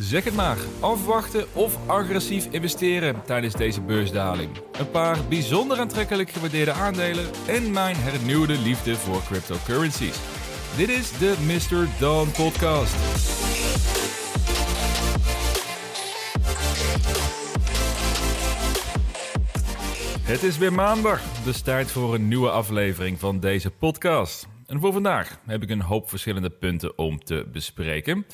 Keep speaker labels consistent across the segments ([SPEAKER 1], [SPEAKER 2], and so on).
[SPEAKER 1] Zeg het maar, afwachten of agressief investeren tijdens deze beursdaling. Een paar bijzonder aantrekkelijk gewaardeerde aandelen en mijn hernieuwde liefde voor cryptocurrencies. Dit is de Mr. Dawn Podcast. Het is weer maandag, dus tijd voor een nieuwe aflevering van deze podcast. En voor vandaag heb ik een hoop verschillende punten om te bespreken.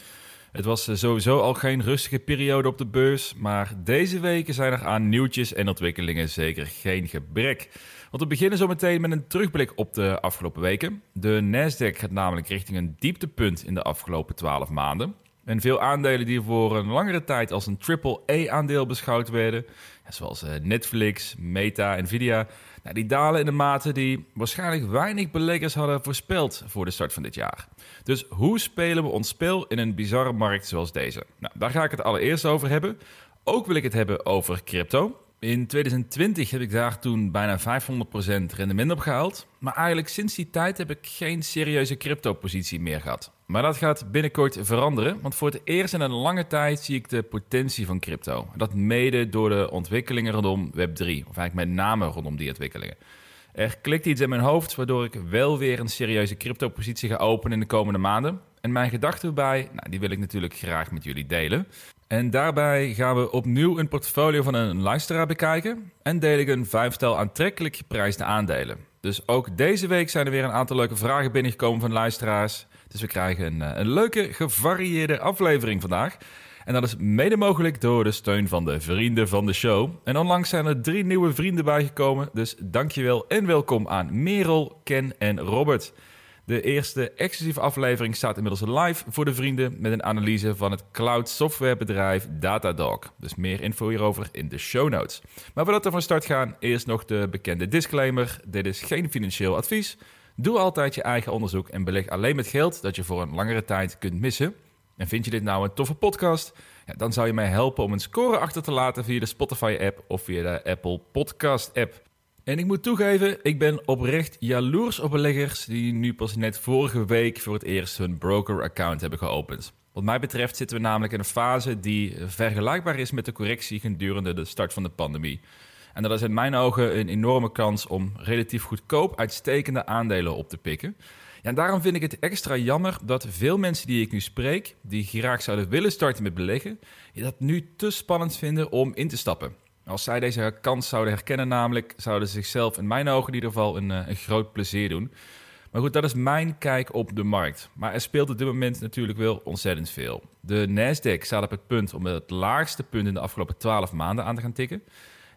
[SPEAKER 1] Het was eh, sowieso al geen rustige periode op de beurs, maar deze weken zijn er aan nieuwtjes en ontwikkelingen zeker geen gebrek. Want we beginnen zo meteen met een terugblik op de afgelopen weken. De Nasdaq gaat namelijk richting een dieptepunt in de afgelopen 12 maanden. En veel aandelen die voor een langere tijd als een triple-A-aandeel beschouwd werden, zoals eh, Netflix, Meta, Nvidia, nou, die dalen in de mate die waarschijnlijk weinig beleggers hadden voorspeld voor de start van dit jaar. Dus hoe spelen we ons spel in een bizarre markt zoals deze? Nou, daar ga ik het allereerst over hebben. Ook wil ik het hebben over crypto. In 2020 heb ik daar toen bijna 500% rendement op gehaald. Maar eigenlijk sinds die tijd heb ik geen serieuze crypto-positie meer gehad. Maar dat gaat binnenkort veranderen, want voor het eerst in een lange tijd zie ik de potentie van crypto. Dat mede door de ontwikkelingen rondom Web3, of eigenlijk met name rondom die ontwikkelingen. Er klikt iets in mijn hoofd waardoor ik wel weer een serieuze crypto-positie ga openen in de komende maanden. En mijn gedachten erbij, nou, die wil ik natuurlijk graag met jullie delen. En daarbij gaan we opnieuw een portfolio van een luisteraar bekijken en deel ik een vijftal aantrekkelijk geprijsde aandelen. Dus ook deze week zijn er weer een aantal leuke vragen binnengekomen van luisteraars. Dus we krijgen een, eh, een leuke, gevarieerde aflevering vandaag. En dat is mede mogelijk door de steun van de vrienden van de show. En onlangs zijn er drie nieuwe vrienden bijgekomen. Dus dankjewel en welkom aan Merel, Ken en Robert. De eerste exclusieve aflevering staat inmiddels live voor de vrienden met een analyse van het cloud softwarebedrijf Datadog. Dus meer info hierover in de show notes. Maar voordat we van start gaan, eerst nog de bekende disclaimer. Dit is geen financieel advies. Doe altijd je eigen onderzoek en beleg alleen met geld dat je voor een langere tijd kunt missen. En vind je dit nou een toffe podcast? Ja, dan zou je mij helpen om een score achter te laten via de Spotify-app of via de Apple Podcast-app. En ik moet toegeven, ik ben oprecht jaloers op beleggers die nu pas net vorige week voor het eerst hun broker-account hebben geopend. Wat mij betreft zitten we namelijk in een fase die vergelijkbaar is met de correctie gedurende de start van de pandemie. En dat is in mijn ogen een enorme kans om relatief goedkoop uitstekende aandelen op te pikken. Ja, en daarom vind ik het extra jammer dat veel mensen die ik nu spreek, die graag zouden willen starten met beleggen, dat nu te spannend vinden om in te stappen. Als zij deze kans zouden herkennen, namelijk, zouden ze zichzelf in mijn ogen in ieder geval een, eh, een groot plezier doen. Maar goed, dat is mijn kijk op de markt. Maar er speelt op dit moment natuurlijk wel ontzettend veel. De Nasdaq staat op het punt om het laagste punt in de afgelopen 12 maanden aan te gaan tikken.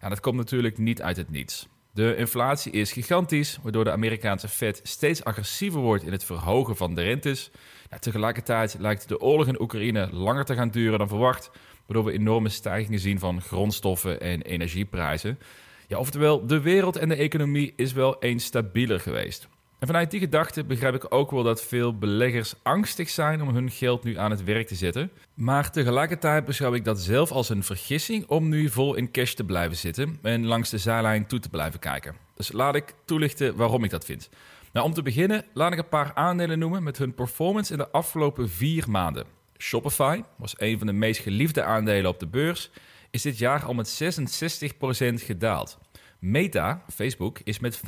[SPEAKER 1] Ja, dat komt natuurlijk niet uit het niets. De inflatie is gigantisch, waardoor de Amerikaanse Fed steeds agressiever wordt in het verhogen van de rentes. Tegelijkertijd lijkt de oorlog in Oekraïne langer te gaan duren dan verwacht, waardoor we enorme stijgingen zien van grondstoffen en energieprijzen. Ja, oftewel, de wereld en de economie is wel eens stabieler geweest. En vanuit die gedachte begrijp ik ook wel dat veel beleggers angstig zijn om hun geld nu aan het werk te zetten. Maar tegelijkertijd beschouw ik dat zelf als een vergissing om nu vol in cash te blijven zitten en langs de zijlijn toe te blijven kijken. Dus laat ik toelichten waarom ik dat vind. Nou, om te beginnen laat ik een paar aandelen noemen met hun performance in de afgelopen vier maanden. Shopify was een van de meest geliefde aandelen op de beurs, is dit jaar al met 66% gedaald. Meta, Facebook, is met 45%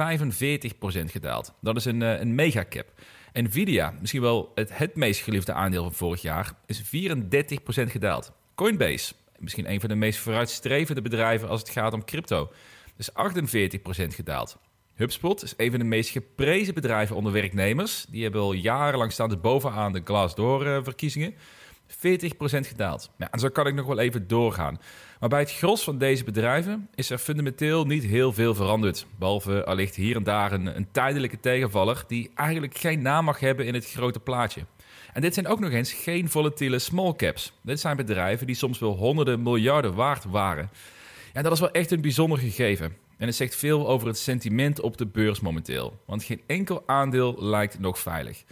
[SPEAKER 1] gedaald. Dat is een, eh, een megacap. Nvidia, misschien wel het, het meest geliefde aandeel van vorig jaar, is 34% gedaald. Coinbase, misschien een van de meest vooruitstrevende bedrijven als het gaat om crypto, is 48% gedaald. HubSpot is een van de meest geprezen bedrijven onder werknemers. Die hebben al jarenlang staan dus bovenaan de Glassdoor-verkiezingen. 40% gedaald. Ja, en zo kan ik nog wel even doorgaan. Maar bij het gros van deze bedrijven is er fundamenteel niet heel veel veranderd. Behalve allicht hier en daar een, een tijdelijke tegenvaller die eigenlijk geen naam mag hebben in het grote plaatje. En dit zijn ook nog eens geen volatiele small caps. Dit zijn bedrijven die soms wel honderden miljarden waard waren. En dat is wel echt een bijzonder gegeven. En het zegt veel over het sentiment op de beurs momenteel. Want geen enkel aandeel lijkt nog veilig.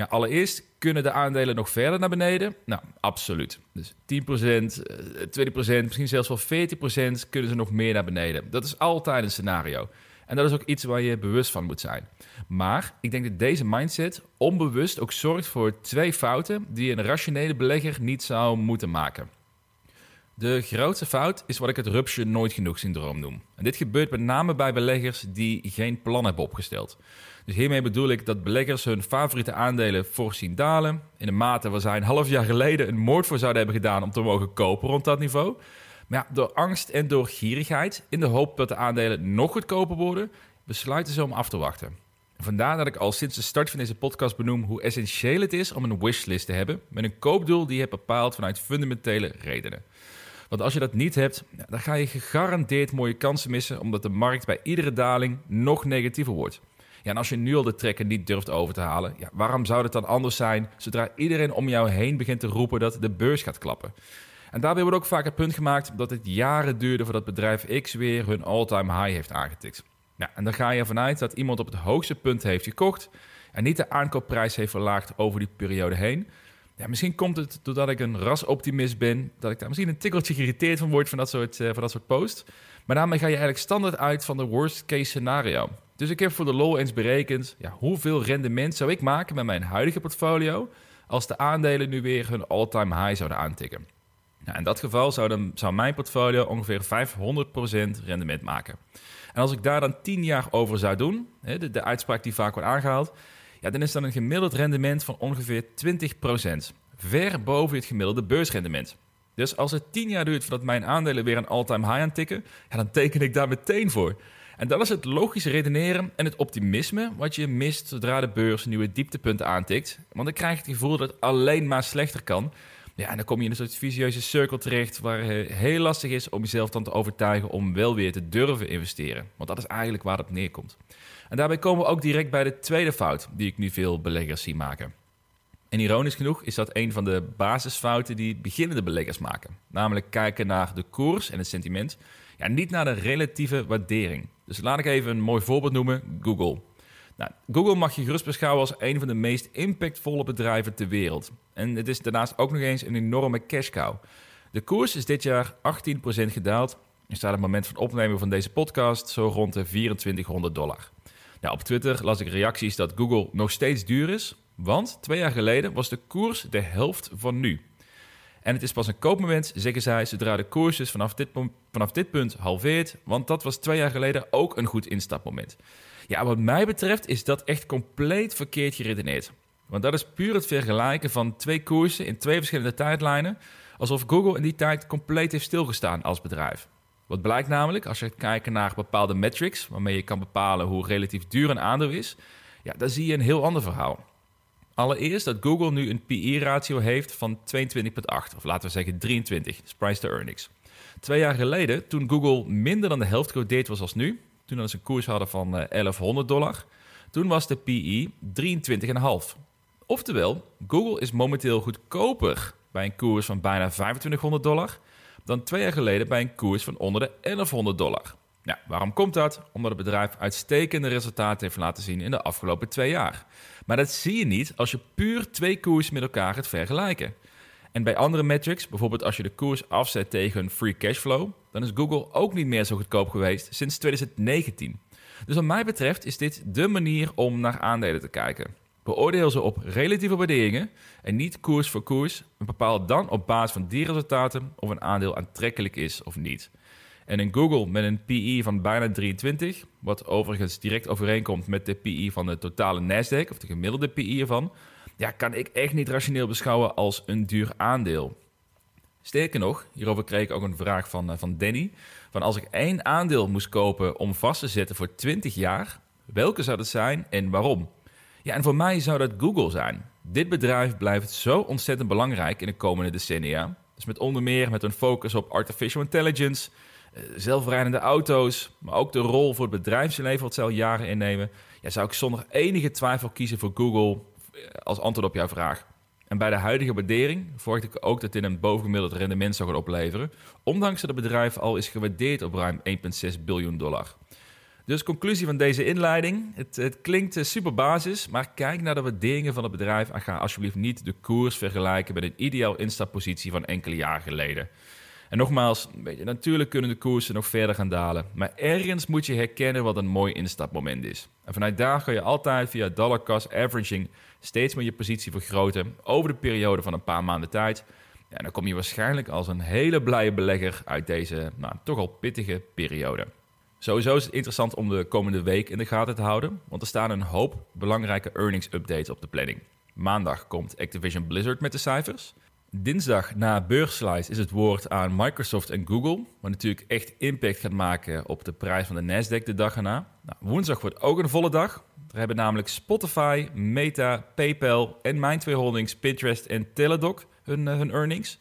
[SPEAKER 1] Ja, allereerst kunnen de aandelen nog verder naar beneden? Nou, absoluut. Dus 10%, 20%, eh, misschien zelfs wel 40% kunnen ze nog meer naar beneden. Dat is altijd een scenario. En dat is ook iets waar je bewust van moet zijn. Maar ik denk dat deze mindset onbewust ook zorgt voor twee fouten die een rationele belegger niet zou moeten maken. De grootste fout is wat ik het rupsje nooit genoeg syndroom noem. En dit gebeurt met name bij beleggers die geen plan hebben opgesteld. Dus hiermee bedoel ik dat beleggers hun favoriete aandelen fors zien dalen. In een mate waar zij een half jaar geleden een moord voor zouden hebben gedaan om te mogen kopen rond dat niveau. Maar ja, door angst en door gierigheid, in de hoop dat de aandelen nog goedkoper worden, besluiten ze om af te wachten. Vandaar dat ik al sinds de start van deze podcast benoem hoe essentieel het is om een wishlist te hebben met een koopdoel die je hebt bepaald vanuit fundamentele redenen. Want als je dat niet hebt, dan ga je gegarandeerd mooie kansen missen, omdat de markt bij iedere daling nog negatiever wordt. Ja, en als je nu al de trekker niet durft over te halen, ja, waarom zou het dan anders zijn zodra iedereen om jou heen begint te roepen dat de beurs gaat klappen? En daarbij wordt ook vaak het punt gemaakt dat het jaren duurde voordat bedrijf X weer hun all-time high heeft aangetikt. Ja, en dan ga je ervan uit dat iemand op het hoogste punt heeft gekocht en niet de aankoopprijs heeft verlaagd over die periode heen. Ja, misschien komt het doordat ik een rasoptimist ben, dat ik daar misschien een tikkeltje geïrriteerd van word van dat soort, uh, van dat soort posts. Maar daarmee ga je eigenlijk standaard uit van de worst case scenario. Dus ik heb voor de lol eens berekend ja, hoeveel rendement zou ik maken met mijn huidige portfolio als de aandelen nu weer hun all-time high zouden aantikken. Nou, in dat geval zou, dan, zou mijn portfolio ongeveer 500% rendement maken. En als ik daar dan 10 jaar over zou doen, de, de uitspraak die vaak wordt aangehaald, ja, dan is dat een gemiddeld rendement van ongeveer 20%. Ver boven het gemiddelde beursrendement. Dus als het 10 jaar duurt voordat mijn aandelen weer een all-time high aantikken, ja, dan teken ik daar meteen voor. En dat is het logische redeneren en het optimisme wat je mist zodra de beurs nieuwe dieptepunten aantikt. Want dan krijg je het gevoel dat het alleen maar slechter kan. Ja, en dan kom je in een soort visieuze cirkel terecht waar het heel lastig is om jezelf dan te overtuigen om wel weer te durven investeren. Want dat is eigenlijk waar het neerkomt. En daarbij komen we ook direct bij de tweede fout die ik nu veel beleggers zie maken. En ironisch genoeg is dat een van de basisfouten die beginnende beleggers maken. Namelijk kijken naar de koers en het sentiment, ja, niet naar de relatieve waardering. Dus laat ik even een mooi voorbeeld noemen: Google. Nou, Google mag je gerust beschouwen als een van de meest impactvolle bedrijven ter wereld. En het is daarnaast ook nog eens een enorme cash cow. De koers is dit jaar 18% gedaald. Er staat op het moment van opnemen van deze podcast zo rond de 2400 dollar. Nou, op Twitter las ik reacties dat Google nog steeds duur is, want twee jaar geleden was de koers de helft van nu. En het is pas een koopmoment, zeggen zij, zodra de koers vanaf dit, vanaf dit punt halveert, want dat was twee jaar geleden ook een goed instapmoment. Ja, wat mij betreft is dat echt compleet verkeerd geredeneerd. Want dat is puur het vergelijken van twee koersen in twee verschillende tijdlijnen, alsof Google in die tijd compleet heeft stilgestaan als bedrijf. Wat blijkt namelijk, als je kijkt naar bepaalde metrics, waarmee je kan bepalen hoe relatief duur een aandeel is, ja, dan zie je een heel ander verhaal. Allereerst dat Google nu een PE-ratio heeft van 22,8, of laten we zeggen 23, is price to earnings. Twee jaar geleden, toen Google minder dan de helft gewaardeerd was als nu, toen ze een koers hadden van 1100 eh, dollar, toen was de PE 23,5. Oftewel, Google is momenteel goedkoper bij een koers van bijna 2500 dollar dan twee jaar geleden bij een koers van onder de 1100 dollar. Ja, waarom komt dat? Omdat het bedrijf uitstekende resultaten heeft laten zien in de afgelopen twee jaar. Maar dat zie je niet als je puur twee koersen met elkaar gaat vergelijken. En bij andere metrics, bijvoorbeeld als je de koers afzet tegen een free cashflow, dan is Google ook niet meer zo goedkoop geweest sinds 2019. Dus wat mij betreft is dit de manier om naar aandelen te kijken. Beoordeel ze op relatieve waarderingen en niet koers voor koers en bepaal dan op basis van die resultaten of een aandeel aantrekkelijk is of niet. En in Google met een PE van bijna 23, wat overigens direct overeenkomt met de PE van de totale Nasdaq, of de gemiddelde PE ervan, ja, kan ik echt niet rationeel beschouwen als een duur aandeel. Sterker nog, hierover kreeg ik ook een vraag van, eh, van Danny. Van als ik één aandeel moest kopen om vast te zetten voor 20 jaar, welke zou dat zijn en waarom? Ja, en voor mij zou dat Google zijn. Dit bedrijf blijft zo ontzettend belangrijk in de komende decennia. Dus met onder meer met een focus op artificial intelligence, zelfrijdende auto's, maar ook de rol voor het bedrijfsleven wat ze al jaren innemen. Ja, zou ik zonder enige twijfel kiezen voor Google eh, als antwoord op jouw vraag. En bij de huidige waardering verwacht ik ook dat dit een bovengemiddeld rendement zou gaan opleveren, ondanks dat het bedrijf al is gewaardeerd op ruim 1,6 biljoen dollar. Dus conclusie van deze inleiding. Het, het klinkt eh, super basis, maar kijk naar de waarderingen van het bedrijf en ga alsjeblieft niet de koers vergelijken met een ideaal instappositie van enkele jaren geleden. En nogmaals, natuurlijk kunnen de koersen nog verder gaan dalen. Maar ergens moet je herkennen wat een mooi instapmoment is. En vanuit daar kun je altijd via dollar cost averaging steeds meer je positie vergroten over de periode van een paar maanden tijd. Ja, dan kom je waarschijnlijk als een hele blije belegger uit deze nou, toch al pittige periode. Sowieso is het interessant om de komende week in de gaten te houden, want er staan een hoop belangrijke earnings updates op de planning. Maandag komt Activision Blizzard met de cijfers. Dinsdag na beurslice is het woord aan Microsoft en Google, wat natuurlijk echt impact gaat maken op de prijs van de Nasdaq de dag erna. Nou, woensdag wordt ook een volle dag. Er hebben namelijk Spotify, Meta, PayPal en mijn twee holdings Pinterest en Teladoc hun, uh, hun earnings.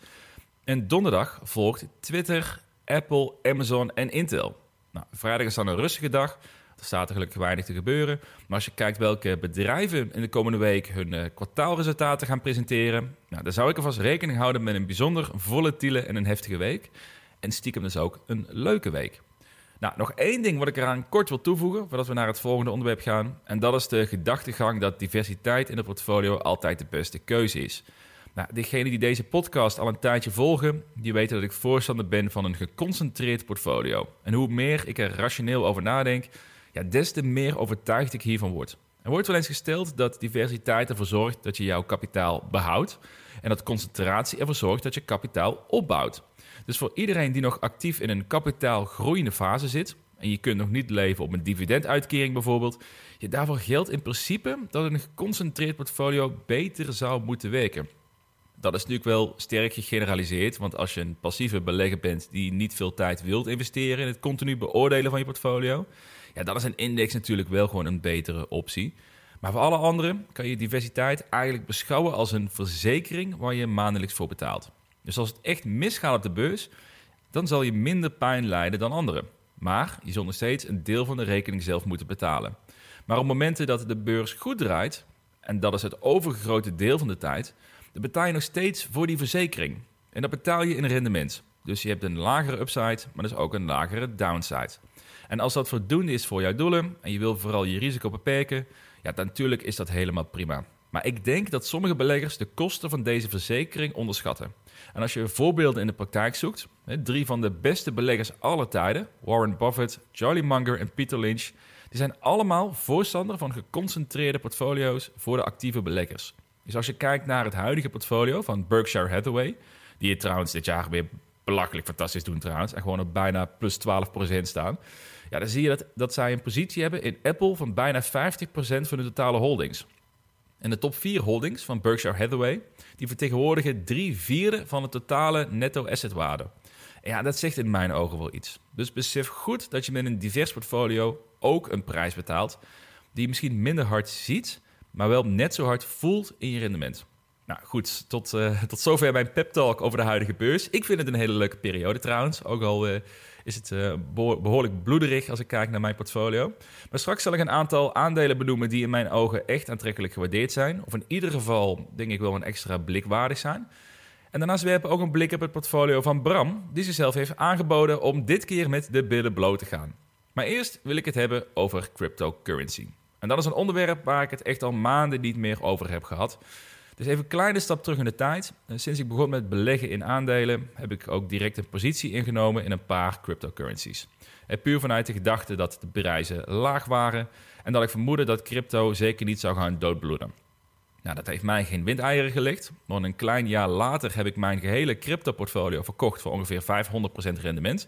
[SPEAKER 1] En donderdag volgt Twitter, Apple, Amazon en Intel. Nou, vrijdag is dan een rustige dag. Er staat er gelukkig weinig te gebeuren. Maar als je kijkt welke bedrijven in de komende week hun uh, kwartaalresultaten gaan presenteren, nou, dan zou ik alvast rekening houden met een bijzonder volatiele en een heftige week. En stiekem dus ook een leuke week. Nou, nog één ding wat ik eraan kort wil toevoegen voordat we naar het volgende onderwerp gaan. En dat is de gedachtegang dat diversiteit in het portfolio altijd de beste keuze is. Nou, degenen die deze podcast al een tijdje volgen, die weten dat ik voorstander ben van een geconcentreerd portfolio. En hoe meer ik er rationeel over nadenk, ja, des te meer overtuigd ik hiervan word. Er wordt wel eens gesteld dat diversiteit ervoor zorgt dat je jouw kapitaal behoudt en dat concentratie ervoor zorgt dat je kapitaal opbouwt. Dus voor iedereen die nog actief in een kapitaalgroeiende fase zit, en je kunt nog niet leven op een dividenduitkering bijvoorbeeld, je daarvoor geldt in principe dat een geconcentreerd portfolio beter zou moeten werken. Dat is natuurlijk wel sterk gegeneraliseerd, want als je een passieve belegger bent die niet veel tijd wilt investeren in het continu beoordelen van je portfolio, ja, dan is een index natuurlijk wel gewoon een betere optie. Maar voor alle anderen kan je diversiteit eigenlijk beschouwen als een verzekering waar je maandelijks voor betaalt. Dus als het echt misgaat op de beurs, dan zal je minder pijn lijden dan anderen. Maar je zult nog steeds een deel van de rekening zelf moeten betalen. Maar op momenten dat de beurs goed draait, en dat is het overgrote deel van de tijd, dan betaal je nog steeds voor die verzekering. En dat betaal je in rendement. Dus je hebt een lagere upside, maar dus ook een lagere downside. En als dat voldoende is voor jouw doelen en je wil vooral je risico beperken, ja, dan natuurlijk is dat helemaal prima. Maar ik denk dat sommige beleggers de kosten van deze verzekering onderschatten. En als je voorbeelden in de praktijk zoekt, drie van de beste beleggers aller tijden, Warren Buffett, Charlie Munger en Peter Lynch, die zijn allemaal voorstander van geconcentreerde portfolio's voor de actieve beleggers. Dus als je kijkt naar het huidige portfolio van Berkshire Hathaway, die het trouwens dit jaar weer belachelijk fantastisch doen trouwens, en gewoon op bijna plus 12% staan, ja, dan zie je dat, dat zij een positie hebben in Apple van bijna 50% van de totale holdings. En de top 4 holdings van Berkshire Hathaway, die vertegenwoordigen drie vierde van de totale netto assetwaarde. En ja, dat zegt in mijn ogen wel iets. Dus besef goed dat je met een divers portfolio ook een prijs betaalt die je misschien minder hard ziet, maar wel net zo hard voelt in je rendement. Nou goed, tot, uh, tot zover mijn pep talk over de huidige beurs. Ik vind het een hele leuke periode trouwens, ook al uh, is het uh, behoorlijk bloederig als ik kijk naar mijn portfolio. Maar straks zal ik een aantal aandelen benoemen die in mijn ogen echt aantrekkelijk gewaardeerd zijn. Of in ieder geval, denk ik wel, een extra blik waardig zijn. En daarnaast werpen we ook een blik op het portfolio van Bram, die zichzelf heeft aangeboden om dit keer met de billen bloot te gaan. Maar eerst wil ik het hebben over cryptocurrency. En dat is een onderwerp waar ik het echt al maanden niet meer over heb gehad. Dus even een kleine stap terug in de tijd. Eh, sinds ik begon met beleggen in aandelen, heb ik ook direct een positie ingenomen in een paar cryptocurrencies. En eh, puur vanuit de gedachte dat de prijzen laag waren en dat ik vermoedde dat crypto zeker niet zou gaan doodbloeden. Nou, dat heeft mij geen windeieren gelegd, want een klein jaar later heb ik mijn gehele crypto-portfolio verkocht voor ongeveer 500% rendement.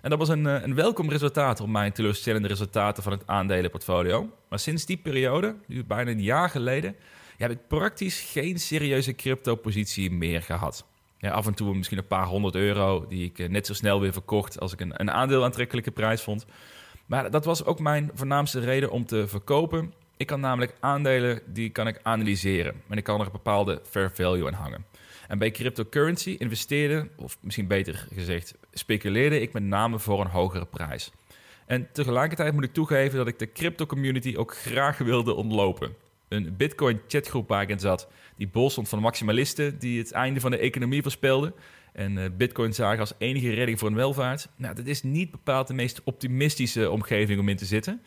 [SPEAKER 1] En dat was een, eh, een welkom resultaat op mijn teleurstellende resultaten van het aandelenportfolio. Maar sinds die periode, nu bijna een jaar geleden, heb ik praktisch geen serieuze crypto-positie meer gehad. Ja, af en toe misschien een paar honderd euro die ik eh, net zo snel weer verkocht als ik een, een aandeel aantrekkelijke prijs vond. Maar dat was ook mijn voornaamste reden om te verkopen. Ik kan namelijk aandelen die kan ik analyseren en ik kan er een bepaalde fair value aan hangen. En bij cryptocurrency investeerde, of misschien beter gezegd, speculeerde ik met name voor een hogere prijs. En tegelijkertijd moet ik toegeven dat ik de crypto community ook graag wilde ontlopen een Bitcoin chatgroep waar ik in zat. Die bol stond van maximalisten die het einde van de economie voorspelden. En uh, Bitcoin zagen als enige redding voor een welvaart. Nou, dat is niet bepaald de meest optimistische omgeving om in te zitten.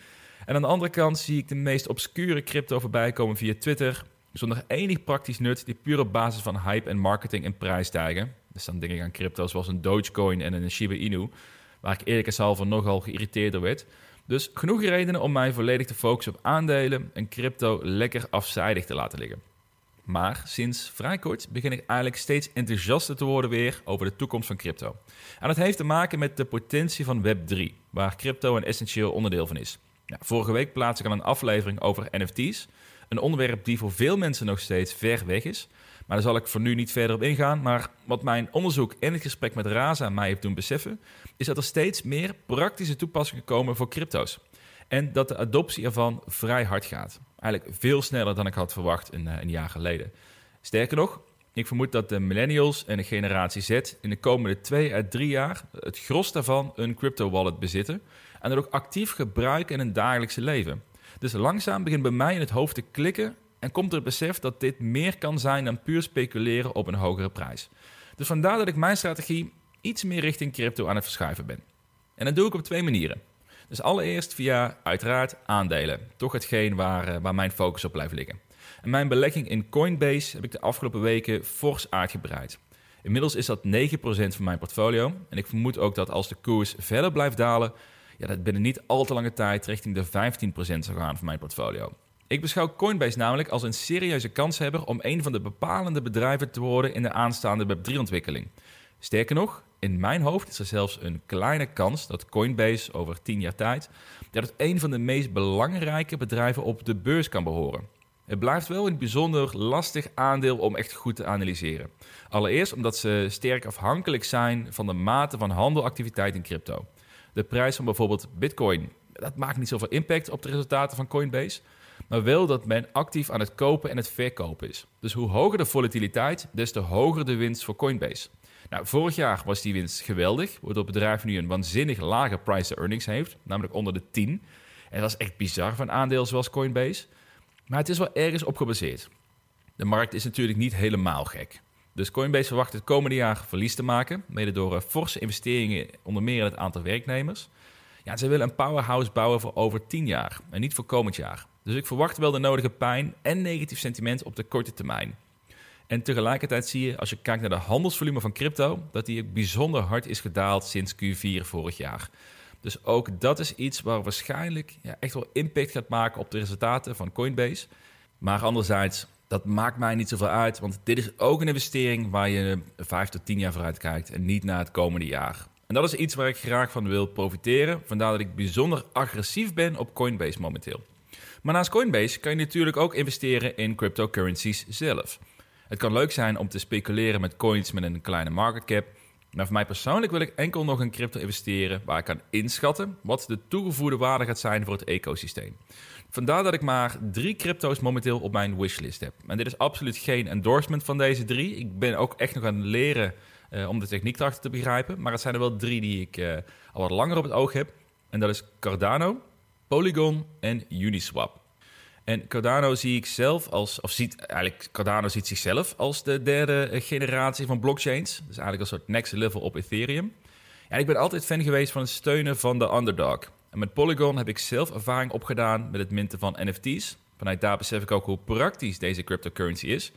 [SPEAKER 1] En aan de andere kant zie ik de meest obscure crypto voorbij komen via Twitter. Zonder enig praktisch nut, die puur op basis van hype en marketing en prijs stijgen. Dus dan denk ik aan crypto zoals een Dogecoin en een Shiba Inu, waar ik eerlijk gezegd van nogal geïrriteerd werd. Dus genoeg redenen om mij volledig te focussen op aandelen en crypto lekker afzijdig te laten liggen. Maar sinds vrij kort begin ik eigenlijk steeds enthousiaster te worden weer over de toekomst van crypto. En dat heeft te maken met de potentie van Web3, waar crypto een essentieel onderdeel van is. Vorige week plaats ik al een aflevering over NFT's, een onderwerp die voor veel mensen nog steeds ver weg is. Maar daar zal ik voor nu niet verder op ingaan. Maar wat mijn onderzoek en het gesprek met Raza mij heeft doen beseffen, is dat er steeds meer praktische toepassingen komen voor crypto's. En dat de adoptie ervan vrij hard gaat. Eigenlijk veel sneller dan ik had verwacht een, eh, een jaar geleden. Sterker nog, ik vermoed dat de millennials en de generatie Z in de komende twee à drie jaar het gros daarvan een crypto wallet bezitten en dat ook actief gebruiken in hun dagelijkse leven. Dus langzaam begint bij mij in het hoofd te klikken en komt er het besef dat dit meer kan zijn dan puur speculeren op een hogere prijs. Dus vandaar dat ik mijn strategie iets meer richting crypto aan het verschuiven ben. En dat doe ik op twee manieren. Dus allereerst via uiteraard aandelen. Toch hetgeen waar, eh, waar mijn focus op blijft liggen. En mijn belegging in Coinbase heb ik de afgelopen weken fors uitgebreid. Inmiddels is dat 9% van mijn portfolio. En ik vermoed ook dat als de koers verder blijft dalen, ja, dat binnen niet al te lange tijd richting de 15% zal gaan van mijn portfolio. Ik beschouw Coinbase namelijk als een serieuze kanshebber om een van de bepalende bedrijven te worden in de aanstaande Web3-ontwikkeling. Sterker nog, in mijn hoofd is er zelfs een kleine kans dat Coinbase over 10 jaar tijd dat het een van de meest belangrijke bedrijven op de beurs kan behoren. Het blijft wel een bijzonder lastig aandeel om echt goed te analyseren. Allereerst omdat ze sterk afhankelijk zijn van de mate van handelactiviteit in crypto. De prijs van bijvoorbeeld Bitcoin, dat maakt niet zoveel impact op de resultaten van Coinbase maar wel dat men actief aan het kopen en het verkopen is. Dus hoe hoger de volatiliteit, des te hoger de winst voor Coinbase. Nou, vorig jaar was die winst geweldig, waardoor het bedrijf nu een waanzinnig lage price-to-earnings heeft, namelijk onder de 10. En dat is echt bizar van aandeel zoals Coinbase. Maar het is wel ergens op gebaseerd. De markt is natuurlijk niet helemaal gek. Dus Coinbase verwacht het komende jaar verlies te maken, mede door forse investeringen onder meer in het aantal werknemers. Ja, ze willen een powerhouse bouwen voor over 10 jaar en niet voor komend jaar. Dus ik verwacht wel de nodige pijn en negatief sentiment op de korte termijn. En tegelijkertijd zie je, als je kijkt naar de handelsvolume van crypto, dat die bijzonder hard is gedaald sinds Q4 vorig jaar. Dus ook dat is iets waar waarschijnlijk ja, echt wel impact gaat maken op de resultaten van Coinbase. Maar anderzijds, dat maakt mij niet zoveel uit, want dit is ook een investering waar je 5 tot 10 jaar vooruit kijkt en niet naar het komende jaar. En dat is iets waar ik graag van wil profiteren. Vandaar dat ik bijzonder agressief ben op Coinbase momenteel. Maar naast Coinbase kan je natuurlijk ook investeren in cryptocurrencies zelf. Het kan leuk zijn om te speculeren met coins met een kleine market cap. Maar voor mij persoonlijk wil ik enkel nog in crypto investeren waar ik kan inschatten wat de toegevoegde waarde gaat zijn voor het ecosysteem. Vandaar dat ik maar drie crypto's momenteel op mijn wishlist heb. En dit is absoluut geen endorsement van deze drie. Ik ben ook echt nog aan het leren uh, om de techniek erachter te begrijpen. Maar het zijn er wel drie die ik uh, al wat langer op het oog heb. En dat is Cardano, Polygon en Uniswap. En Cardano zie ik zelf als, of ziet eigenlijk, Cardano ziet zichzelf als de derde generatie van blockchains. Dus eigenlijk een soort next level op Ethereum. En ik ben altijd fan geweest van het steunen van de underdog. En met Polygon heb ik zelf ervaring opgedaan met het minten van NFT's. Vanuit daar besef ik ook hoe praktisch deze cryptocurrency is.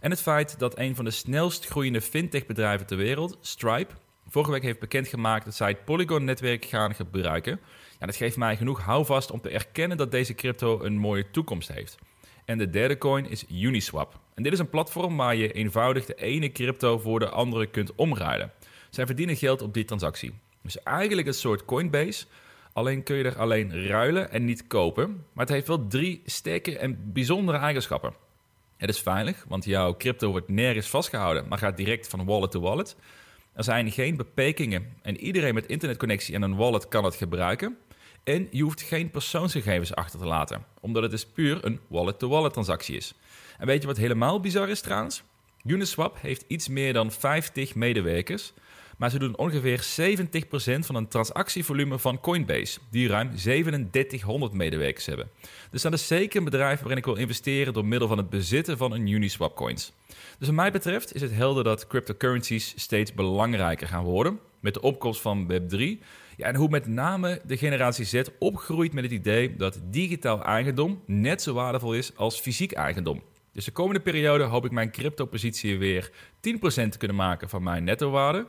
[SPEAKER 1] En het feit dat een van de snelst groeiende fintech-bedrijven ter wereld, Stripe, vorige week heeft bekendgemaakt dat zij het Polygon-netwerk gaan gebruiken. Ja, dat geeft mij genoeg houvast om te erkennen dat deze crypto een mooie toekomst heeft. En de derde coin is Uniswap. En dit is een platform waar je eenvoudig de ene crypto voor de andere kunt omruilen. Zij verdienen geld op die transactie. Dus eigenlijk een soort Coinbase, alleen kun je er alleen ruilen en niet kopen. Maar het heeft wel drie sterke en bijzondere eigenschappen. Het is veilig, want jouw crypto wordt nergens vastgehouden, maar gaat direct van wallet to wallet. Er zijn geen beperkingen en iedereen met internetconnectie en een wallet kan het gebruiken. En je hoeft geen persoonsgegevens achter te laten, omdat het dus puur een wallet-to-wallet transactie is. En weet je wat helemaal bizar is trouwens? Uniswap heeft iets meer dan 50 medewerkers, maar ze doen ongeveer 70% van een transactievolume van Coinbase, die ruim 3700 medewerkers hebben. Dus dat is zeker een bedrijf waarin ik wil investeren door middel van het bezitten van een Uniswap coins. Dus wat mij betreft is het helder dat cryptocurrencies steeds belangrijker gaan worden met de opkomst van Web3 ja, en hoe met name de generatie Z opgroeit met het idee dat digitaal eigendom net zo waardevol is als fysiek eigendom. Dus de komende periode hoop ik mijn crypto-positie weer 10% te kunnen maken van mijn netto-waarde.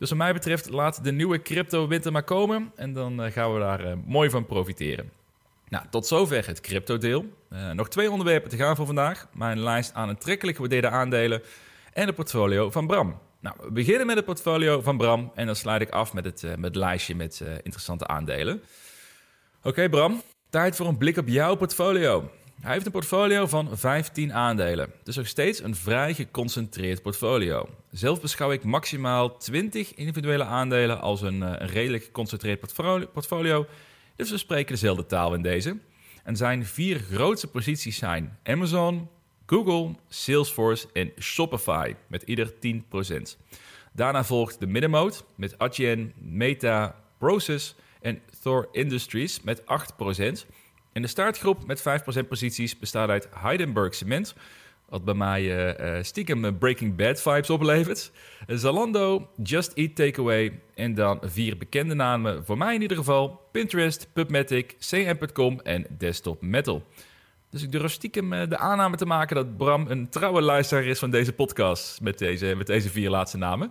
[SPEAKER 1] Dus wat mij betreft, laat de nieuwe crypto-winter maar komen en dan eh, gaan we daar uh, mooi van profiteren. Nou, tot zover het crypto-deel. Uh, nog twee onderwerpen te gaan voor vandaag. Mijn lijst aan aantrekkelijk gewaardeerde aandelen en de portfolio van Bram. Nou, we beginnen met het portfolio van Bram en dan sluit ik af met het, met het lijstje met interessante aandelen. Oké Bram, tijd voor een blik op jouw portfolio. Hij heeft een portfolio van 15 aandelen, dus nog steeds een vrij geconcentreerd portfolio. Zelf beschouw ik maximaal 20 individuele aandelen als een, een redelijk geconcentreerd portfolio, dus we spreken dezelfde taal in deze. En zijn vier grootste posities zijn Amazon, Google, Salesforce en Shopify met ieder 10%. Daarna volgt de middenmoot met Adyen, Meta, Process en Thor Industries met 8%. En de startgroep met 5% posities bestaat uit Heidenberg Cement, wat bij mij uh, stiekem Breaking Bad vibes oplevert. Zalando, Just Eat Takeaway en dan vier bekende namen, voor mij in ieder geval, Pinterest, PubMatic, CM.com en Desktop Metal. Dus ik durf stiekem de aanname te maken dat Bram een trouwe luisteraar is van deze podcast met deze, met deze vier laatste namen.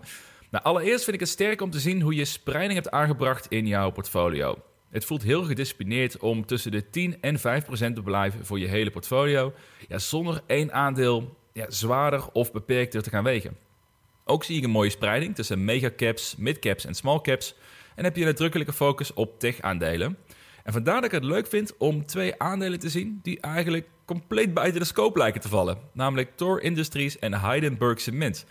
[SPEAKER 1] Nou, allereerst vind ik het sterk om te zien hoe je spreiding hebt aangebracht in jouw portfolio. Het voelt heel gedisciplineerd om tussen de 10 en 5 procent te blijven voor je hele portfolio, ja, zonder één aandeel ja, zwaarder of beperkter te gaan wegen. Ook zie ik een mooie spreiding tussen megacaps, midcaps en smallcaps en heb je een nadrukkelijke focus op tech-aandelen. En vandaar dat ik het leuk vind om twee aandelen te zien die eigenlijk compleet buiten de scope lijken te vallen, namelijk Thor Industries en Heidenberg Cement.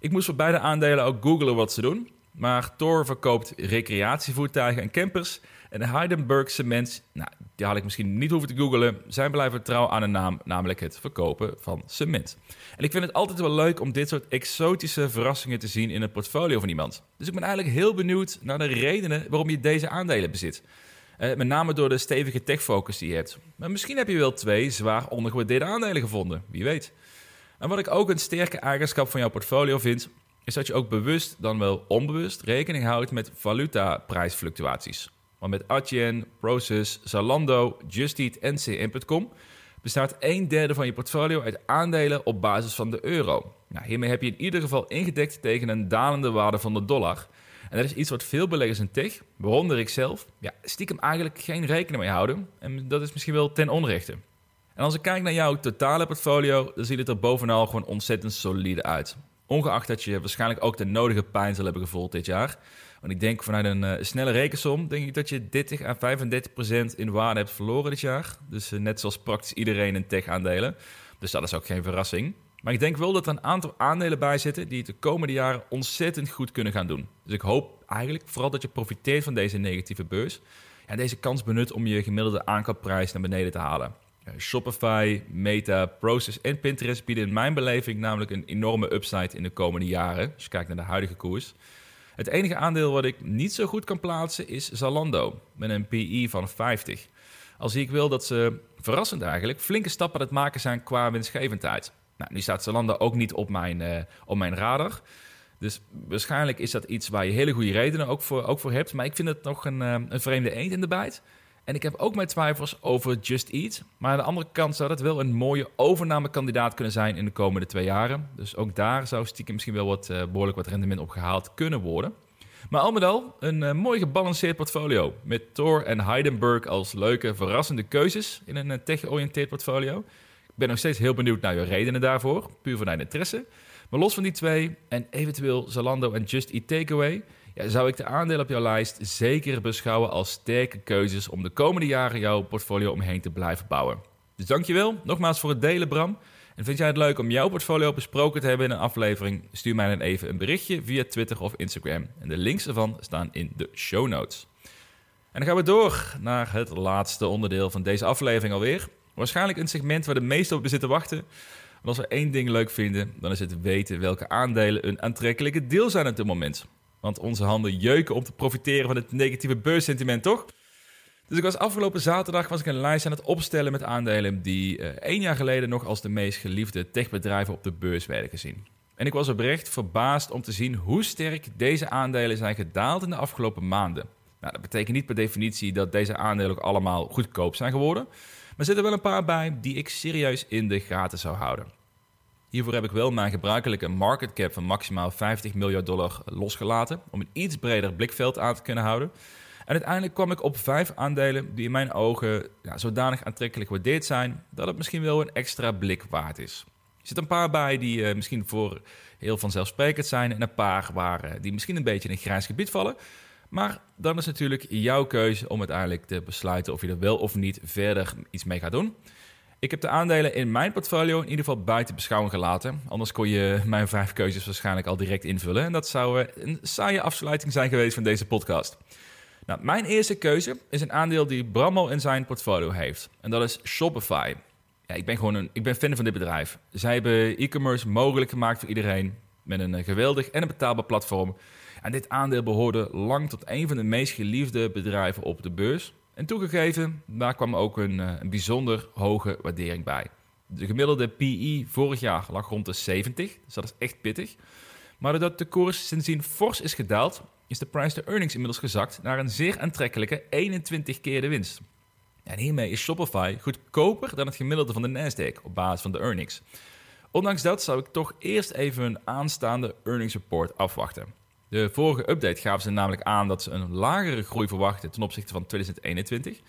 [SPEAKER 1] Ik moest voor beide aandelen ook googlen wat ze doen. Maar Thor verkoopt recreatievoertuigen en campers. En Heidenberg Cement, nou, die had ik misschien niet hoeven te googlen. Zij blijven trouw aan een naam, namelijk het verkopen van cement. En ik vind het altijd wel leuk om dit soort exotische verrassingen te zien in het portfolio van iemand. Dus ik ben eigenlijk heel benieuwd naar de redenen waarom je deze aandelen bezit. Uh, met name door de stevige tech-focus die je hebt. Maar misschien heb je wel twee zwaar ondergewaardeerde aandelen gevonden, wie weet. En wat ik ook een sterke eigenschap van jouw portfolio vind, is dat je ook bewust dan wel onbewust rekening houdt met valutaprijsfluctuaties. Want met Adyen, Process, Zalando, Just en CM.com bestaat een derde van je portfolio uit aandelen op basis van de euro. Nou, hiermee heb je in ieder geval ingedekt tegen een dalende waarde van de dollar. En dat is iets wat veel beleggers in tech, waaronder ik zelf, ja, stiekem eigenlijk geen rekening mee houden. En dat is misschien wel ten onrechte. En als ik kijk naar jouw totale portfolio, dan ziet het er bovenal gewoon ontzettend solide uit. Ongeacht dat je waarschijnlijk ook de nodige pijn zal hebben gevoeld dit jaar. Want ik denk vanuit een uh, snelle rekensom, denk ik dat je 30 à 35 procent in waarde hebt verloren dit jaar. Dus uh, net zoals praktisch iedereen in tech-aandelen. Dus dat is ook geen verrassing. Maar ik denk wel dat er een aantal aandelen bij zitten die het de komende jaren ontzettend goed kunnen gaan doen. Dus ik hoop eigenlijk vooral dat je profiteert van deze negatieve beurs. En deze kans benut om je gemiddelde aankoopprijs naar beneden te halen. Shopify, Meta, Process en Pinterest bieden in mijn beleving namelijk een enorme upside in de komende jaren. Als je kijkt naar de huidige koers. Het enige aandeel wat ik niet zo goed kan plaatsen is Zalando, met een PI van 50. Al zie ik wel dat ze, verrassend eigenlijk, flinke stappen aan het maken zijn qua winstgevendheid. Nou, nu staat Zalando ook niet op mijn, uh, op mijn radar. Dus waarschijnlijk is dat iets waar je hele goede redenen ook voor, ook voor hebt. Maar ik vind het nog een, uh, een vreemde eend in de bijt. En ik heb ook mijn twijfels over Just Eat. Maar aan de andere kant zou dat wel een mooie overnamekandidaat kunnen zijn in de komende twee jaren. Dus ook daar zou stiekem misschien wel wat, uh, behoorlijk wat rendement op gehaald kunnen worden. Maar al met al een uh, mooi gebalanceerd portfolio. Met Thor en Heidenberg als leuke, verrassende keuzes in een uh, tech-georiënteerd portfolio. Ik ben nog steeds heel benieuwd naar je redenen daarvoor, puur vanuit interesse. Maar los van die twee en eventueel Zalando en Just Eat Takeaway ja, zou ik de aandelen op jouw lijst zeker beschouwen als sterke keuzes om de komende jaren jouw portfolio omheen te blijven bouwen. Dus dankjewel nogmaals voor het delen, Bram. En vind jij het leuk om jouw portfolio besproken te hebben in een aflevering? Stuur mij dan even een berichtje via Twitter of Instagram. En de links ervan staan in de show notes. En dan gaan we door naar het laatste onderdeel van deze aflevering alweer. Waarschijnlijk een segment waar de meesten op zitten wachten. Want als we één ding leuk vinden, dan is het weten welke aandelen een aantrekkelijke deel zijn op dit moment. Want onze handen jeuken om te profiteren van het negatieve beurssentiment, toch? Dus ik was afgelopen zaterdag was ik een lijst aan het opstellen met aandelen die uh, één jaar geleden nog als de meest geliefde techbedrijven op de beurs werden gezien. En ik was oprecht verbaasd om te zien hoe sterk deze aandelen zijn gedaald in de afgelopen maanden. Nou, dat betekent niet per definitie dat deze aandelen ook allemaal goedkoop zijn geworden. er zitten wel een paar bij die ik serieus in de gaten zou houden. Hiervoor heb ik wel mijn gebruikelijke market cap van maximaal 50 miljard dollar losgelaten om een iets breder blikveld aan te kunnen houden. En uiteindelijk kwam ik op vijf aandelen die in mijn ogen ja, zodanig aantrekkelijk gewaardeerd zijn dat het misschien wel een extra blik waard is. Er zitten een paar bij die uh, misschien voor heel vanzelfsprekend zijn en een paar waar, uh, die misschien een beetje in een grijs gebied vallen. Maar dan is natuurlijk jouw keuze om uiteindelijk te besluiten of je er wel of niet verder iets mee gaat doen. Ik heb de aandelen in mijn portfolio in ieder geval buiten beschouwing gelaten. Anders kon je mijn vijf keuzes waarschijnlijk al direct invullen. En dat zou eh, een saaie afsluiting zijn geweest van deze podcast. Nou, mijn eerste keuze is een aandeel die Bram in zijn portfolio heeft. En dat is Shopify. Ja, ik ben gewoon een, ik ben fan van dit bedrijf. Zij hebben e-commerce mogelijk gemaakt voor iedereen. Met een eh, geweldig en een betaalbaar platform. En dit aandeel behoorde lang tot een van de meest geliefde bedrijven op de beurs. En toegegeven, daar kwam ook een, eh, een bijzonder hoge waardering bij. De gemiddelde PE vorig jaar lag rond de 70, dus dat is echt pittig. Maar doordat de koers sindsdien fors is gedaald, is de price to earnings inmiddels gezakt naar een zeer aantrekkelijke 21 keer de winst. En hiermee is Shopify goedkoper dan het gemiddelde van de Nasdaq op basis van de earnings. Ondanks dat zou ik toch eerst even een aanstaande earnings report afwachten. De vorige update gaven ze namelijk aan dat ze een lagere groei verwachten ten opzichte van 2021,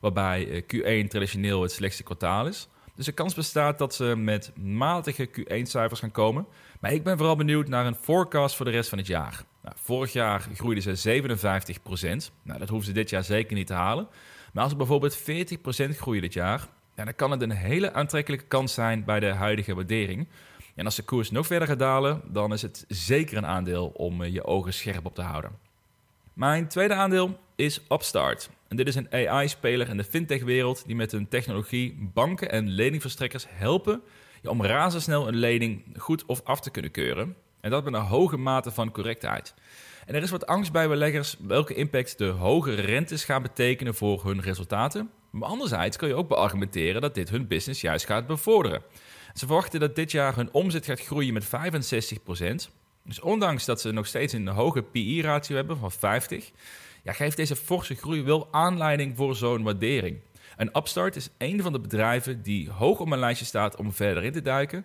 [SPEAKER 1] waarbij eh, Q1 traditioneel het slechtste kwartaal is. Dus de kans bestaat dat ze met matige Q1-cijfers gaan komen. Maar ik ben vooral benieuwd naar een forecast voor de rest van het jaar. Nou, vorig jaar groeiden ze 57% Nou, dat hoeven ze dit jaar zeker niet te halen. Maar als ze bijvoorbeeld 40% groeien dit jaar, ja, dan kan het een hele aantrekkelijke kans zijn bij de huidige waardering. En als de koers nog verder gaat dalen, dan is het zeker een aandeel om eh, je ogen scherp op te houden. Mijn tweede aandeel is Upstart. En dit is een AI-speler in de fintech-wereld die met hun technologie banken en leningverstrekkers helpen om razendsnel een lening goed of af te kunnen keuren. En dat met een hoge mate van correctheid. En er is wat angst bij beleggers welke impact de hogere rentes gaan betekenen voor hun resultaten. Maar anderzijds kun je ook beargumenteren dat dit hun business juist gaat bevorderen. Ze verwachten dat dit jaar hun omzet gaat groeien met 65%. Dus ondanks dat ze nog steeds een hoge PI-ratio hebben van 50, ja, geeft deze forse groei wel aanleiding voor zo'n waardering. En Upstart is een van de bedrijven die hoog op mijn lijstje staat om verder in te duiken.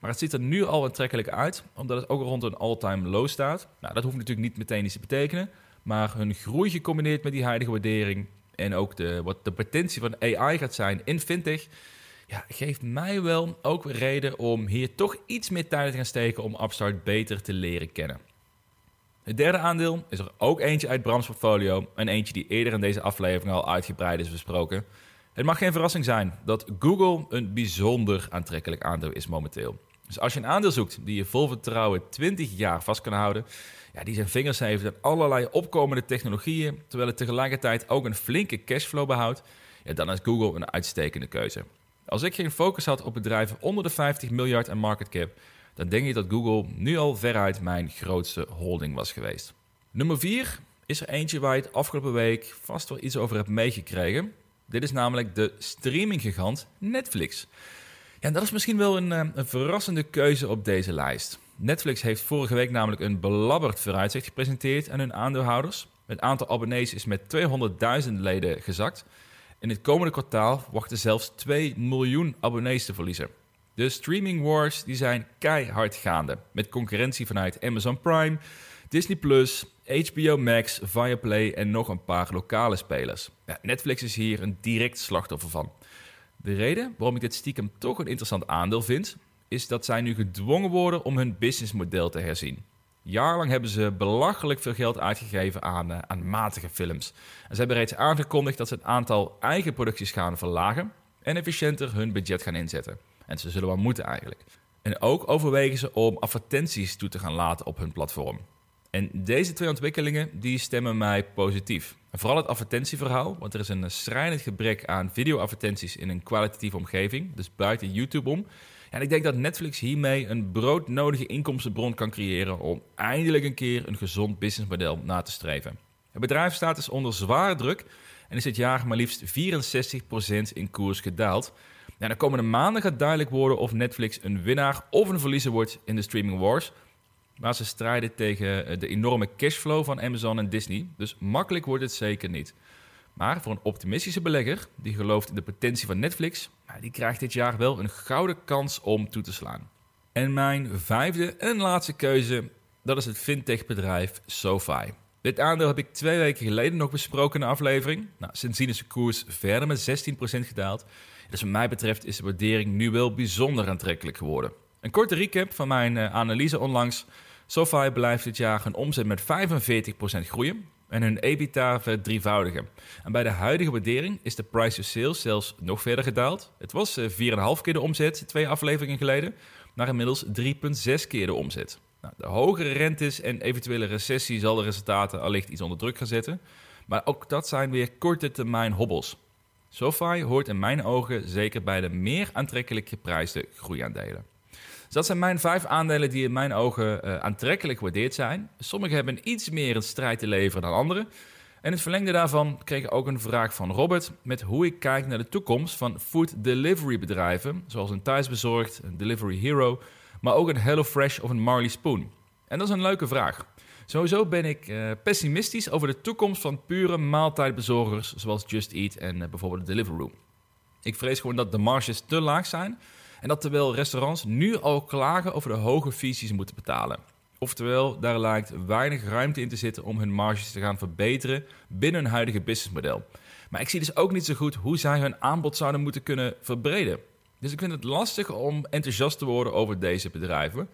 [SPEAKER 1] Maar het ziet er nu al aantrekkelijk uit, omdat het ook rond een all-time low staat. Nou, dat hoeft natuurlijk niet meteen iets te betekenen. Maar hun groei gecombineerd met die huidige waardering en ook de, wat de potentie van AI gaat zijn in fintech, ja, geeft mij wel ook reden om hier toch iets meer tijd te gaan steken om Upstart beter te leren kennen. Het derde aandeel is er ook eentje uit Brams portfolio en eentje die eerder in deze aflevering al uitgebreid is besproken. Het mag geen verrassing zijn dat Google een bijzonder aantrekkelijk aandeel is momenteel. Dus als je een aandeel zoekt die je vol vertrouwen 20 jaar vast kan houden, ja, die zijn vingers heeft aan allerlei opkomende technologieën, terwijl het tegelijkertijd ook een flinke cashflow behoudt, ja, dan is Google een uitstekende keuze. Als ik geen focus had op bedrijven onder de 50 miljard aan market cap, dan denk ik dat Google nu al veruit mijn grootste holding was geweest. Nummer 4 is er eentje waar je afgelopen week vast wel iets over hebt meegekregen. Dit is namelijk de streaminggigant Netflix. Ja, dat is misschien wel een, eh, een verrassende keuze op deze lijst. Netflix heeft vorige week namelijk een belabberd vooruitzicht gepresenteerd aan hun aandeelhouders. Het aantal abonnees is met 200.000 leden gezakt. In het komende kwartaal wachten zelfs 2 miljoen abonnees te verliezen. De streaming wars die zijn keihard gaande. Met concurrentie vanuit Amazon Prime, Disney+, HBO Max, Viaplay en nog een paar lokale spelers. Ja, Netflix is hier een direct slachtoffer van. De reden waarom ik dit stiekem toch een interessant aandeel vind, is dat zij nu gedwongen worden om hun businessmodel te herzien. Jaarlang hebben ze belachelijk veel geld uitgegeven aan, uh, aan matige films. En ze hebben reeds aangekondigd dat ze het aantal eigen producties gaan verlagen en efficiënter hun budget gaan inzetten. En ze zullen wel moeten eigenlijk. En ook overwegen ze om advertenties toe te gaan laten op hun platform. En deze twee ontwikkelingen die stemmen mij positief. En vooral het advertentieverhaal, want er is een schrijnend gebrek aan videoadvertenties in een kwalitatieve omgeving, dus buiten YouTube om. En ik denk dat Netflix hiermee een broodnodige inkomstenbron kan creëren om eindelijk een keer een gezond businessmodel na te streven. Het bedrijf staat dus onder zware druk en is dit jaar maar liefst 64% in koers gedaald. En de komende maanden gaat duidelijk worden of Netflix een winnaar of een verliezer wordt in de streaming wars. Maar ze strijden tegen de enorme cashflow van Amazon en Disney, dus makkelijk wordt het zeker niet. Maar voor een optimistische belegger die gelooft in de potentie van Netflix, die krijgt dit jaar wel een gouden kans om toe te slaan. En mijn vijfde en laatste keuze, dat is het fintech-bedrijf SoFi. Dit aandeel heb ik twee weken geleden nog besproken in de aflevering. Nou, sindsdien is de koers verder met 16% gedaald. Dus wat mij betreft is de waardering nu wel bijzonder aantrekkelijk geworden. Een korte recap van mijn uh, analyse onlangs. SoFi blijft dit jaar een omzet met 45% groeien en hun EBITDA verdrievoudigen. En bij de huidige waardering is de price to sales zelfs nog verder gedaald. Het was 4,5 eh, keer de omzet twee afleveringen geleden, naar inmiddels 3,6 keer de omzet. Nou, de hogere rentes en eventuele recessie zal de resultaten allicht iets onder druk gaan zetten. Maar ook dat zijn weer korte termijn hobbels. SoFi hoort in mijn ogen zeker bij de meer aantrekkelijk geprijsde groeiaandelen. Dus dat zijn mijn vijf aandelen die in mijn ogen uh, aantrekkelijk gewaardeerd zijn. Sommige hebben iets meer een strijd te leveren dan andere. En het verlengde daarvan kreeg ik ook een vraag van Robert met hoe ik kijk naar de toekomst van food delivery bedrijven, zoals een Thuisbezorgd, een Delivery Hero, maar ook een HelloFresh of een Marley Spoon. En dat is een leuke vraag. Sowieso ben ik uh, pessimistisch over de toekomst van pure maaltijdbezorgers zoals Just Eat en uh, bijvoorbeeld Deliveroo. Ik vrees gewoon dat de marges te laag zijn en dat terwijl restaurants nu al klagen over de hoge ze moeten betalen. Oftewel, daar lijkt weinig ruimte in te zitten om hun marges te gaan verbeteren binnen hun huidige businessmodel. Maar ik zie dus ook niet zo goed hoe zij hun aanbod zouden moeten kunnen verbreden. Dus ik vind het lastig om enthousiast te worden over deze bedrijven.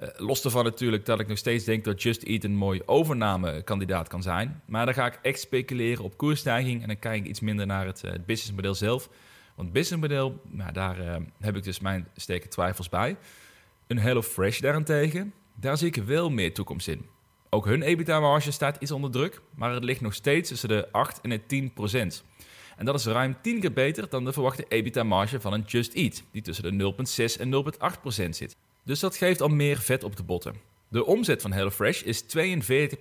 [SPEAKER 1] Uh, los ervan natuurlijk dat ik nog steeds denk dat Just Eat een mooi overnamekandidaat kan zijn. Maar dan ga ik echt speculeren op koersstijging en dan kijk ik iets minder naar het, het businessmodel zelf. Want businessmodel, nou, daar uh, heb ik dus mijn steken twijfels bij. Een HelloFresh daarentegen, daar zie ik wel meer toekomst in. Ook hun EBITDA-marge staat iets onder druk, maar het ligt nog steeds tussen de 8 en de 10 procent. En dat is ruim 10 keer beter dan de verwachte EBITDA-marge van een Just Eat, die tussen de 0,6 en 0,8 procent zit. Dus dat geeft al meer vet op de botten. De omzet van HelloFresh is 42%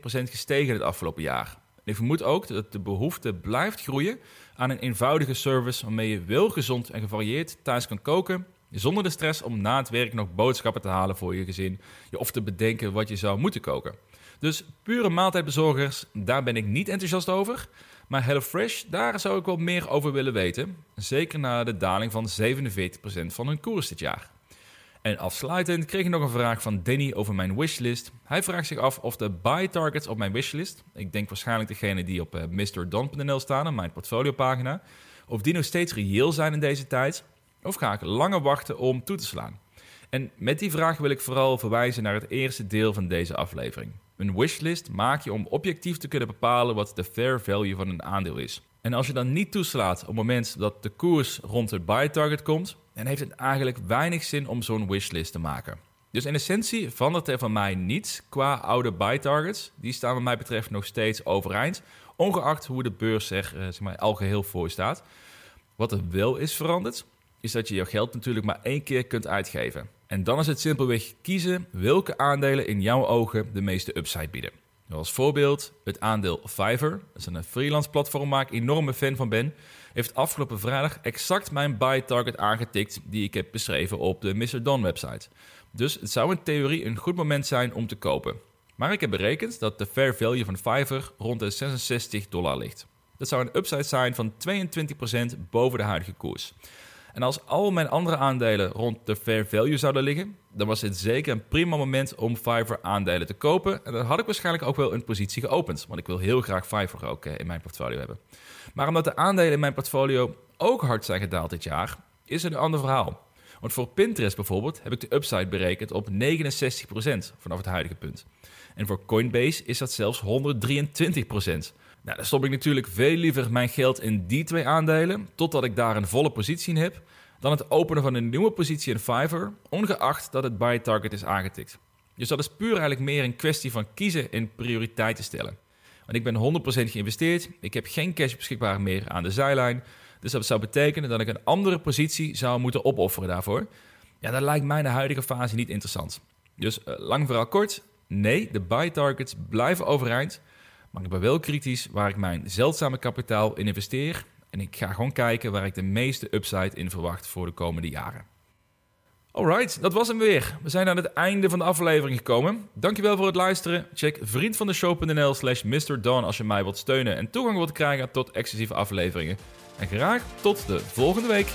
[SPEAKER 1] gestegen het afgelopen jaar. ik vermoed ook dat de behoefte blijft groeien aan een eenvoudige service waarmee je wel gezond en gevarieerd thuis kan koken, zonder de stress om na het werk nog boodschappen te halen voor je gezin, of te bedenken wat je zou moeten koken. Dus pure maaltijdbezorgers, daar ben ik niet enthousiast over. Maar HelloFresh, daar zou ik wel meer over willen weten. Zeker na de daling van 47% van hun koers dit jaar. En afsluitend kreeg ik nog een vraag van Danny over mijn wishlist. Hij vraagt zich af of de buy targets op mijn wishlist, ik denk waarschijnlijk degene die op eh, mrdon.nl staan, mijn portfoliopagina, of die nog steeds reëel zijn in deze tijd, of ga ik langer wachten om toe te slaan? En met die vraag wil ik vooral verwijzen naar het eerste deel van deze aflevering. Een wishlist maak je om objectief te kunnen bepalen wat de fair value van een aandeel is. En als je dan niet toeslaat op het moment dat de koers rond het buy target komt, dan heeft het eigenlijk weinig zin om zo'n wishlist te maken. Dus in essentie verandert er van mij niets qua oude buy targets. Die staan wat mij betreft nog steeds overeind, ongeacht hoe de beurs er eh, zeg maar, al geheel voor staat. Wat er wel is veranderd, is dat je je geld natuurlijk maar één keer kunt uitgeven. En dan is het simpelweg kiezen welke aandelen in jouw ogen de meeste upside bieden. Als voorbeeld het aandeel Fiverr, dat is een freelance platform waar ik enorme fan van ben, heeft afgelopen vrijdag exact mijn buy target aangetikt die ik heb beschreven op de Mr. Don website. Dus het zou in theorie een goed moment zijn om te kopen. Maar ik heb berekend dat de fair value van Fiverr rond de 66 dollar ligt. Dat zou een upside zijn van 22% boven de huidige koers. En als al mijn andere aandelen rond de fair value zouden liggen, dan was dit zeker een prima moment om Fiverr aandelen te kopen. En dan had ik waarschijnlijk ook wel een positie geopend, want ik wil heel graag Fiverr ook eh, in mijn portfolio hebben. Maar omdat de aandelen in mijn portfolio ook hard zijn gedaald dit jaar, is er een ander verhaal. Want voor Pinterest bijvoorbeeld heb ik de upside berekend op 69% vanaf het huidige punt. En voor Coinbase is dat zelfs 123%. Nou, dan stop ik natuurlijk veel liever mijn geld in die twee aandelen, totdat ik daar een volle positie in heb, dan het openen van een nieuwe positie in Fiverr, ongeacht dat het buy target is aangetikt. Dus dat is puur eigenlijk meer een kwestie van kiezen en prioriteiten stellen. Want ik ben 100% geïnvesteerd, ik heb geen cash beschikbaar meer aan de zijlijn, dus dat zou betekenen dat ik een andere positie zou moeten opofferen daarvoor. Ja, dat lijkt mij de huidige fase niet interessant. Dus uh, lang vooral kort, nee, de buy targets blijven overeind, maar ik ben wel kritisch waar ik mijn zeldzame kapitaal in investeer. En ik ga gewoon kijken waar ik de meeste upside in verwacht voor de komende jaren. Alright, dat was hem weer. We zijn aan het einde van de aflevering gekomen. Dankjewel voor het luisteren. Check vriendvandeshow.nl slash MrDawn als je mij wilt steunen en toegang wilt krijgen tot exclusieve afleveringen. En graag tot de volgende week.